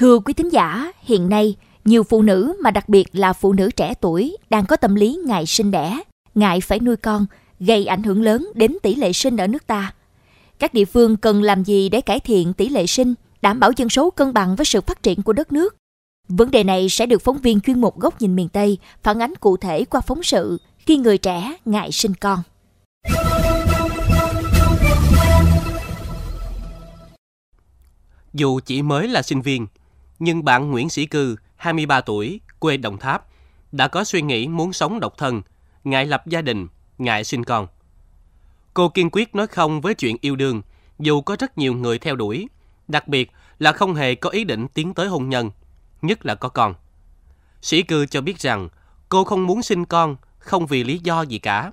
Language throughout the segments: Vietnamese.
Thưa quý thính giả, hiện nay nhiều phụ nữ mà đặc biệt là phụ nữ trẻ tuổi đang có tâm lý ngại sinh đẻ, ngại phải nuôi con, gây ảnh hưởng lớn đến tỷ lệ sinh ở nước ta. Các địa phương cần làm gì để cải thiện tỷ lệ sinh, đảm bảo dân số cân bằng với sự phát triển của đất nước? Vấn đề này sẽ được phóng viên chuyên mục Góc nhìn miền Tây phản ánh cụ thể qua phóng sự khi người trẻ ngại sinh con. Dù chỉ mới là sinh viên, nhưng bạn Nguyễn Sĩ Cư, 23 tuổi, quê Đồng Tháp, đã có suy nghĩ muốn sống độc thân, ngại lập gia đình, ngại sinh con. Cô kiên quyết nói không với chuyện yêu đương, dù có rất nhiều người theo đuổi, đặc biệt là không hề có ý định tiến tới hôn nhân, nhất là có con. Sĩ Cư cho biết rằng cô không muốn sinh con không vì lý do gì cả.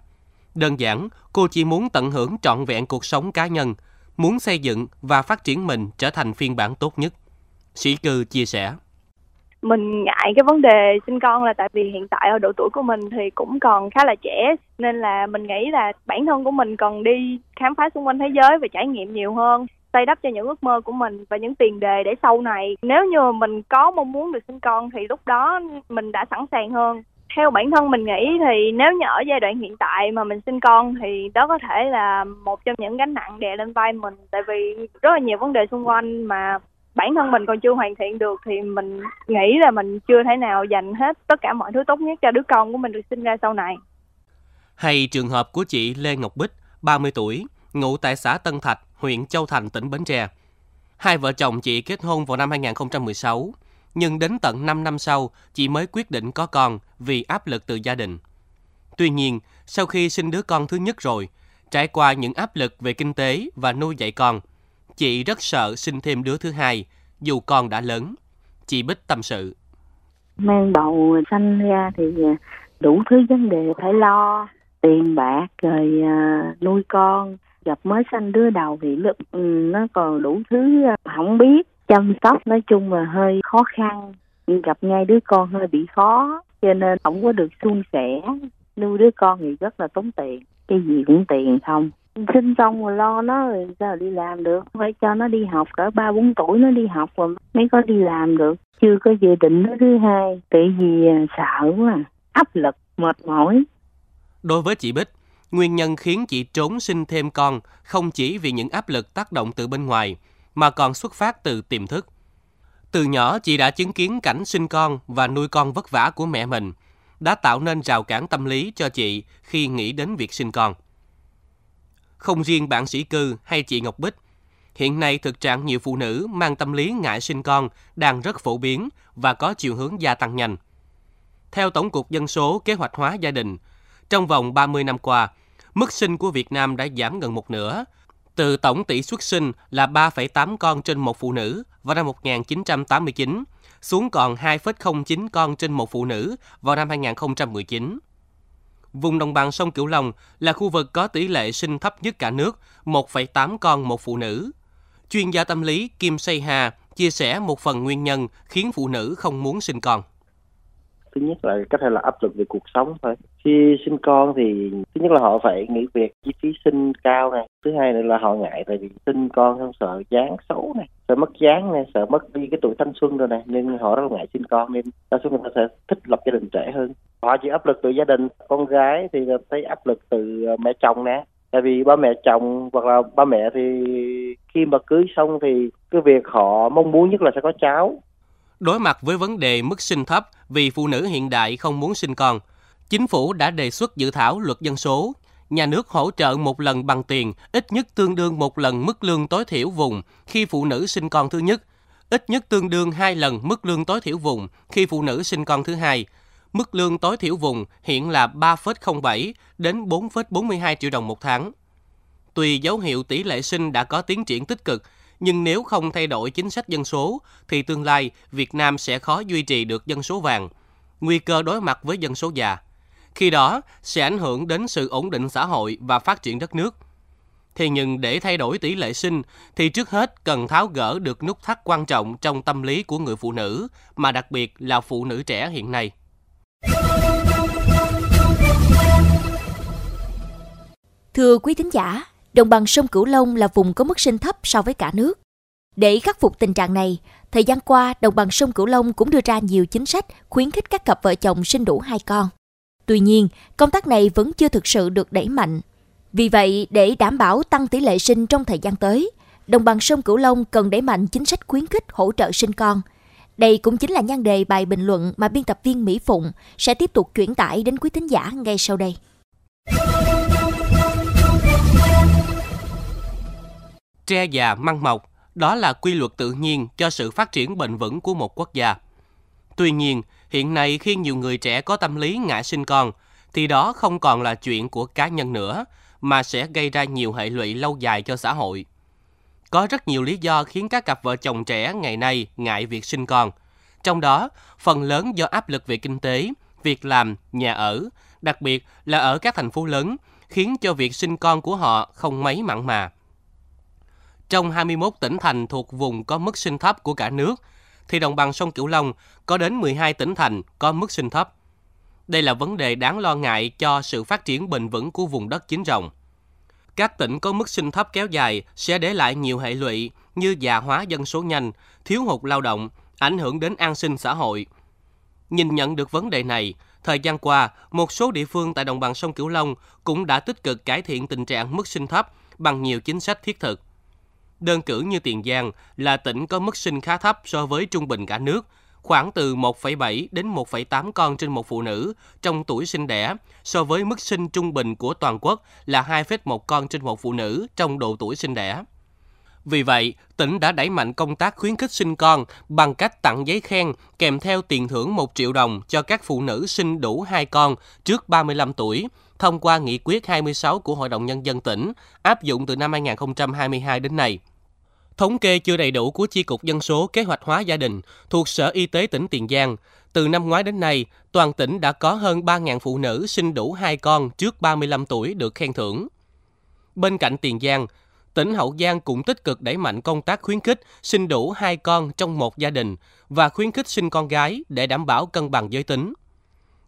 Đơn giản, cô chỉ muốn tận hưởng trọn vẹn cuộc sống cá nhân, muốn xây dựng và phát triển mình trở thành phiên bản tốt nhất. Sĩ Cư chia sẻ. Mình ngại cái vấn đề sinh con là tại vì hiện tại ở độ tuổi của mình thì cũng còn khá là trẻ, nên là mình nghĩ là bản thân của mình cần đi khám phá xung quanh thế giới và trải nghiệm nhiều hơn, xây đắp cho những ước mơ của mình và những tiền đề để sau này. Nếu như mình có mong muốn được sinh con thì lúc đó mình đã sẵn sàng hơn. Theo bản thân mình nghĩ thì nếu như ở giai đoạn hiện tại mà mình sinh con thì đó có thể là một trong những gánh nặng đè lên vai mình, tại vì rất là nhiều vấn đề xung quanh mà bản thân mình còn chưa hoàn thiện được thì mình nghĩ là mình chưa thể nào dành hết tất cả mọi thứ tốt nhất cho đứa con của mình được sinh ra sau này. Hay trường hợp của chị Lê Ngọc Bích, 30 tuổi, ngụ tại xã Tân Thạch, huyện Châu Thành, tỉnh Bến Tre. Hai vợ chồng chị kết hôn vào năm 2016, nhưng đến tận 5 năm sau, chị mới quyết định có con vì áp lực từ gia đình. Tuy nhiên, sau khi sinh đứa con thứ nhất rồi, trải qua những áp lực về kinh tế và nuôi dạy con, chị rất sợ sinh thêm đứa thứ hai, dù con đã lớn. Chị Bích tâm sự. Mang bầu sanh ra thì à, đủ thứ vấn đề phải lo, tiền bạc rồi à, nuôi con. Gặp mới sanh đứa đầu thì ừ, nó còn đủ thứ à, không biết. Chăm sóc nói chung là hơi khó khăn. Gặp ngay đứa con hơi bị khó cho nên không có được suôn sẻ. Nuôi đứa con thì rất là tốn tiền. Cái gì cũng tiền không sinh xong rồi lo nó rồi sao đi làm được? Phải cho nó đi học cỡ ba, bốn tuổi nó đi học rồi mới có đi làm được. Chưa có dự định nó thứ hai, tại vì à, sợ quá, áp lực, mệt mỏi. Đối với chị Bích, nguyên nhân khiến chị trốn sinh thêm con không chỉ vì những áp lực tác động từ bên ngoài, mà còn xuất phát từ tiềm thức. Từ nhỏ chị đã chứng kiến cảnh sinh con và nuôi con vất vả của mẹ mình, đã tạo nên rào cản tâm lý cho chị khi nghĩ đến việc sinh con không riêng bạn sĩ cư hay chị Ngọc Bích. Hiện nay thực trạng nhiều phụ nữ mang tâm lý ngại sinh con đang rất phổ biến và có chiều hướng gia tăng nhanh. Theo Tổng cục Dân số Kế hoạch hóa gia đình, trong vòng 30 năm qua, mức sinh của Việt Nam đã giảm gần một nửa, từ tổng tỷ suất sinh là 3,8 con trên một phụ nữ vào năm 1989 xuống còn 2,09 con trên một phụ nữ vào năm 2019 vùng đồng bằng sông Cửu Long là khu vực có tỷ lệ sinh thấp nhất cả nước, 1,8 con một phụ nữ. Chuyên gia tâm lý Kim Say Hà chia sẻ một phần nguyên nhân khiến phụ nữ không muốn sinh con thứ nhất là có thể là áp lực về cuộc sống thôi. Khi sinh con thì thứ nhất là họ phải nghỉ việc, chi phí sinh cao này. Thứ hai nữa là họ ngại tại vì sinh con không sợ dáng xấu này, sợ mất dáng này, sợ mất đi cái tuổi thanh xuân rồi này. Nên họ rất là ngại sinh con nên đa số người ta sẽ thích lập gia đình trẻ hơn. Họ chịu áp lực từ gia đình. Con gái thì thấy áp lực từ ờ, mẹ chồng nè. Tại vì ba mẹ chồng hoặc là ba mẹ thì khi mà cưới xong thì cái việc họ mong muốn nhất là sẽ có cháu. Đối mặt với vấn đề mức sinh thấp vì phụ nữ hiện đại không muốn sinh con, chính phủ đã đề xuất dự thảo luật dân số. Nhà nước hỗ trợ một lần bằng tiền, ít nhất tương đương một lần mức lương tối thiểu vùng khi phụ nữ sinh con thứ nhất, ít nhất tương đương hai lần mức lương tối thiểu vùng khi phụ nữ sinh con thứ hai. Mức lương tối thiểu vùng hiện là 3,07 đến 4,42 triệu đồng một tháng. Tuy dấu hiệu tỷ lệ sinh đã có tiến triển tích cực, nhưng nếu không thay đổi chính sách dân số thì tương lai Việt Nam sẽ khó duy trì được dân số vàng, nguy cơ đối mặt với dân số già. Khi đó sẽ ảnh hưởng đến sự ổn định xã hội và phát triển đất nước. Thế nhưng để thay đổi tỷ lệ sinh thì trước hết cần tháo gỡ được nút thắt quan trọng trong tâm lý của người phụ nữ, mà đặc biệt là phụ nữ trẻ hiện nay. Thưa quý thính giả, Đồng bằng sông Cửu Long là vùng có mức sinh thấp so với cả nước. Để khắc phục tình trạng này, thời gian qua, đồng bằng sông Cửu Long cũng đưa ra nhiều chính sách khuyến khích các cặp vợ chồng sinh đủ hai con. Tuy nhiên, công tác này vẫn chưa thực sự được đẩy mạnh. Vì vậy, để đảm bảo tăng tỷ lệ sinh trong thời gian tới, đồng bằng sông Cửu Long cần đẩy mạnh chính sách khuyến khích hỗ trợ sinh con. Đây cũng chính là nhan đề bài bình luận mà biên tập viên Mỹ Phụng sẽ tiếp tục chuyển tải đến quý thính giả ngay sau đây. Tre già măng mọc, đó là quy luật tự nhiên cho sự phát triển bền vững của một quốc gia. Tuy nhiên, hiện nay khi nhiều người trẻ có tâm lý ngại sinh con, thì đó không còn là chuyện của cá nhân nữa, mà sẽ gây ra nhiều hệ lụy lâu dài cho xã hội. Có rất nhiều lý do khiến các cặp vợ chồng trẻ ngày nay ngại việc sinh con. Trong đó, phần lớn do áp lực về kinh tế, việc làm, nhà ở, đặc biệt là ở các thành phố lớn, khiến cho việc sinh con của họ không mấy mặn mà. Trong 21 tỉnh thành thuộc vùng có mức sinh thấp của cả nước, thì đồng bằng sông Cửu Long có đến 12 tỉnh thành có mức sinh thấp. Đây là vấn đề đáng lo ngại cho sự phát triển bền vững của vùng đất chính rộng. Các tỉnh có mức sinh thấp kéo dài sẽ để lại nhiều hệ lụy như già hóa dân số nhanh, thiếu hụt lao động, ảnh hưởng đến an sinh xã hội. Nhìn nhận được vấn đề này, thời gian qua, một số địa phương tại đồng bằng sông Cửu Long cũng đã tích cực cải thiện tình trạng mức sinh thấp bằng nhiều chính sách thiết thực. Đơn cử như Tiền Giang là tỉnh có mức sinh khá thấp so với trung bình cả nước, khoảng từ 1,7 đến 1,8 con trên một phụ nữ trong tuổi sinh đẻ, so với mức sinh trung bình của toàn quốc là 2,1 con trên một phụ nữ trong độ tuổi sinh đẻ. Vì vậy, tỉnh đã đẩy mạnh công tác khuyến khích sinh con bằng cách tặng giấy khen kèm theo tiền thưởng 1 triệu đồng cho các phụ nữ sinh đủ 2 con trước 35 tuổi, thông qua nghị quyết 26 của Hội đồng Nhân dân tỉnh, áp dụng từ năm 2022 đến nay. Thống kê chưa đầy đủ của Chi cục Dân số Kế hoạch hóa gia đình thuộc Sở Y tế tỉnh Tiền Giang, từ năm ngoái đến nay, toàn tỉnh đã có hơn 3.000 phụ nữ sinh đủ 2 con trước 35 tuổi được khen thưởng. Bên cạnh Tiền Giang, tỉnh Hậu Giang cũng tích cực đẩy mạnh công tác khuyến khích sinh đủ hai con trong một gia đình và khuyến khích sinh con gái để đảm bảo cân bằng giới tính.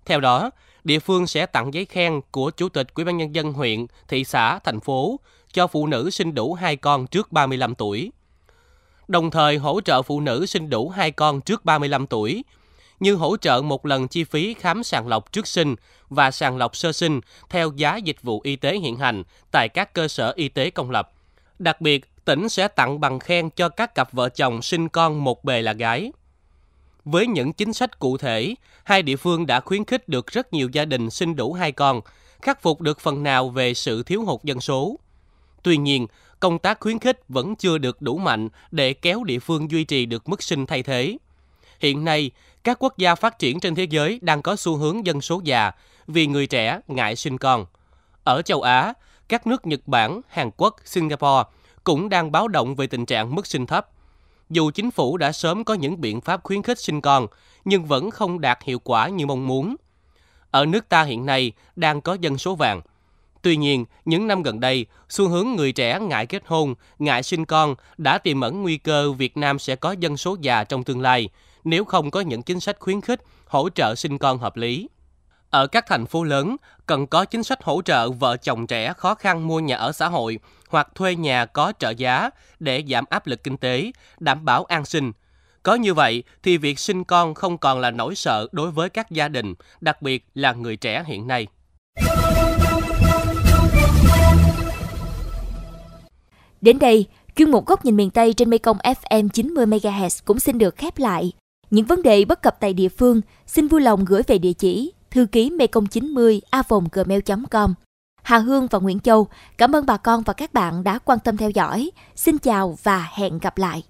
Theo đó, địa phương sẽ tặng giấy khen của Chủ tịch Ủy ban nhân dân huyện, thị xã, thành phố cho phụ nữ sinh đủ hai con trước 35 tuổi đồng thời hỗ trợ phụ nữ sinh đủ hai con trước 35 tuổi, như hỗ trợ một lần chi phí khám sàng lọc trước sinh và sàng lọc sơ sinh theo giá dịch vụ y tế hiện hành tại các cơ sở y tế công lập. Đặc biệt, tỉnh sẽ tặng bằng khen cho các cặp vợ chồng sinh con một bề là gái. Với những chính sách cụ thể, hai địa phương đã khuyến khích được rất nhiều gia đình sinh đủ hai con, khắc phục được phần nào về sự thiếu hụt dân số. Tuy nhiên, công tác khuyến khích vẫn chưa được đủ mạnh để kéo địa phương duy trì được mức sinh thay thế. Hiện nay, các quốc gia phát triển trên thế giới đang có xu hướng dân số già vì người trẻ ngại sinh con. Ở châu Á, các nước Nhật Bản, Hàn Quốc, Singapore cũng đang báo động về tình trạng mức sinh thấp. Dù chính phủ đã sớm có những biện pháp khuyến khích sinh con, nhưng vẫn không đạt hiệu quả như mong muốn. Ở nước ta hiện nay đang có dân số vàng, Tuy nhiên, những năm gần đây, xu hướng người trẻ ngại kết hôn, ngại sinh con đã tiềm ẩn nguy cơ Việt Nam sẽ có dân số già trong tương lai nếu không có những chính sách khuyến khích, hỗ trợ sinh con hợp lý. Ở các thành phố lớn, cần có chính sách hỗ trợ vợ chồng trẻ khó khăn mua nhà ở xã hội hoặc thuê nhà có trợ giá để giảm áp lực kinh tế, đảm bảo an sinh. Có như vậy thì việc sinh con không còn là nỗi sợ đối với các gia đình, đặc biệt là người trẻ hiện nay. Đến đây, chuyên mục góc nhìn miền Tây trên Mekong FM 90 MHz cũng xin được khép lại. Những vấn đề bất cập tại địa phương xin vui lòng gửi về địa chỉ thư ký mekong 90 a gmail.com. Hà Hương và Nguyễn Châu, cảm ơn bà con và các bạn đã quan tâm theo dõi. Xin chào và hẹn gặp lại.